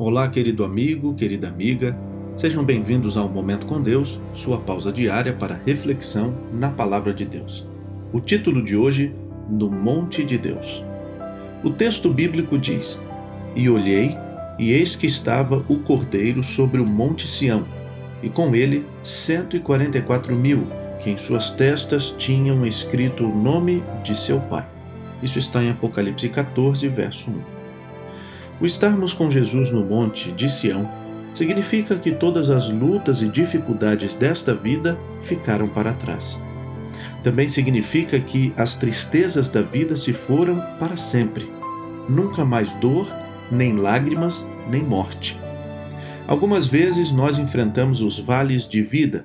Olá, querido amigo, querida amiga. Sejam bem-vindos ao Momento com Deus, sua pausa diária para reflexão na Palavra de Deus. O título de hoje: No Monte de Deus. O texto bíblico diz: E olhei, e eis que estava o Cordeiro sobre o Monte Sião, e com ele cento e quarenta e quatro mil, que em suas testas tinham escrito o nome de seu pai. Isso está em Apocalipse 14, verso 1. O estarmos com Jesus no monte de Sião significa que todas as lutas e dificuldades desta vida ficaram para trás. Também significa que as tristezas da vida se foram para sempre. Nunca mais dor, nem lágrimas, nem morte. Algumas vezes nós enfrentamos os vales de vida,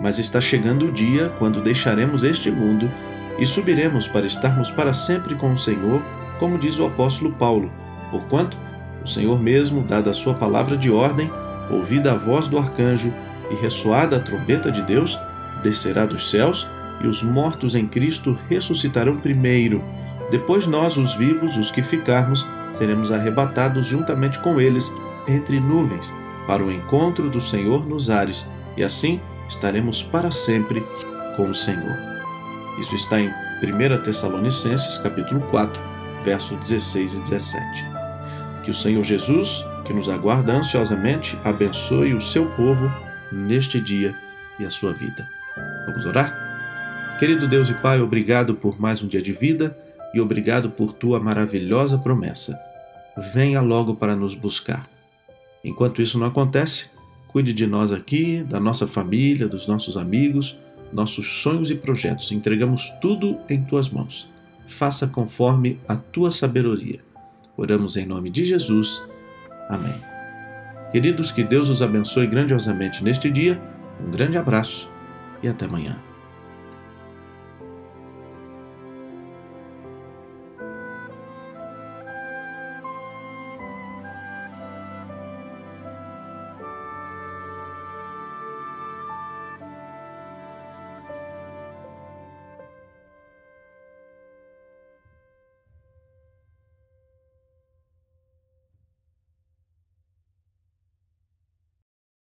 mas está chegando o dia quando deixaremos este mundo e subiremos para estarmos para sempre com o Senhor, como diz o apóstolo Paulo Porquanto, o Senhor mesmo, dada a sua palavra de ordem, ouvida a voz do arcanjo e ressoada a trombeta de Deus, descerá dos céus, e os mortos em Cristo ressuscitarão primeiro. Depois nós, os vivos, os que ficarmos, seremos arrebatados juntamente com eles entre nuvens, para o encontro do Senhor nos ares, e assim estaremos para sempre com o Senhor. Isso está em 1 Tessalonicenses, capítulo 4, verso 16 e 17. Que o Senhor Jesus, que nos aguarda ansiosamente, abençoe o seu povo neste dia e a sua vida. Vamos orar? Querido Deus e Pai, obrigado por mais um dia de vida e obrigado por tua maravilhosa promessa. Venha logo para nos buscar. Enquanto isso não acontece, cuide de nós aqui, da nossa família, dos nossos amigos, nossos sonhos e projetos. Entregamos tudo em tuas mãos. Faça conforme a tua sabedoria Oramos em nome de Jesus. Amém. Queridos, que Deus os abençoe grandiosamente neste dia. Um grande abraço e até amanhã.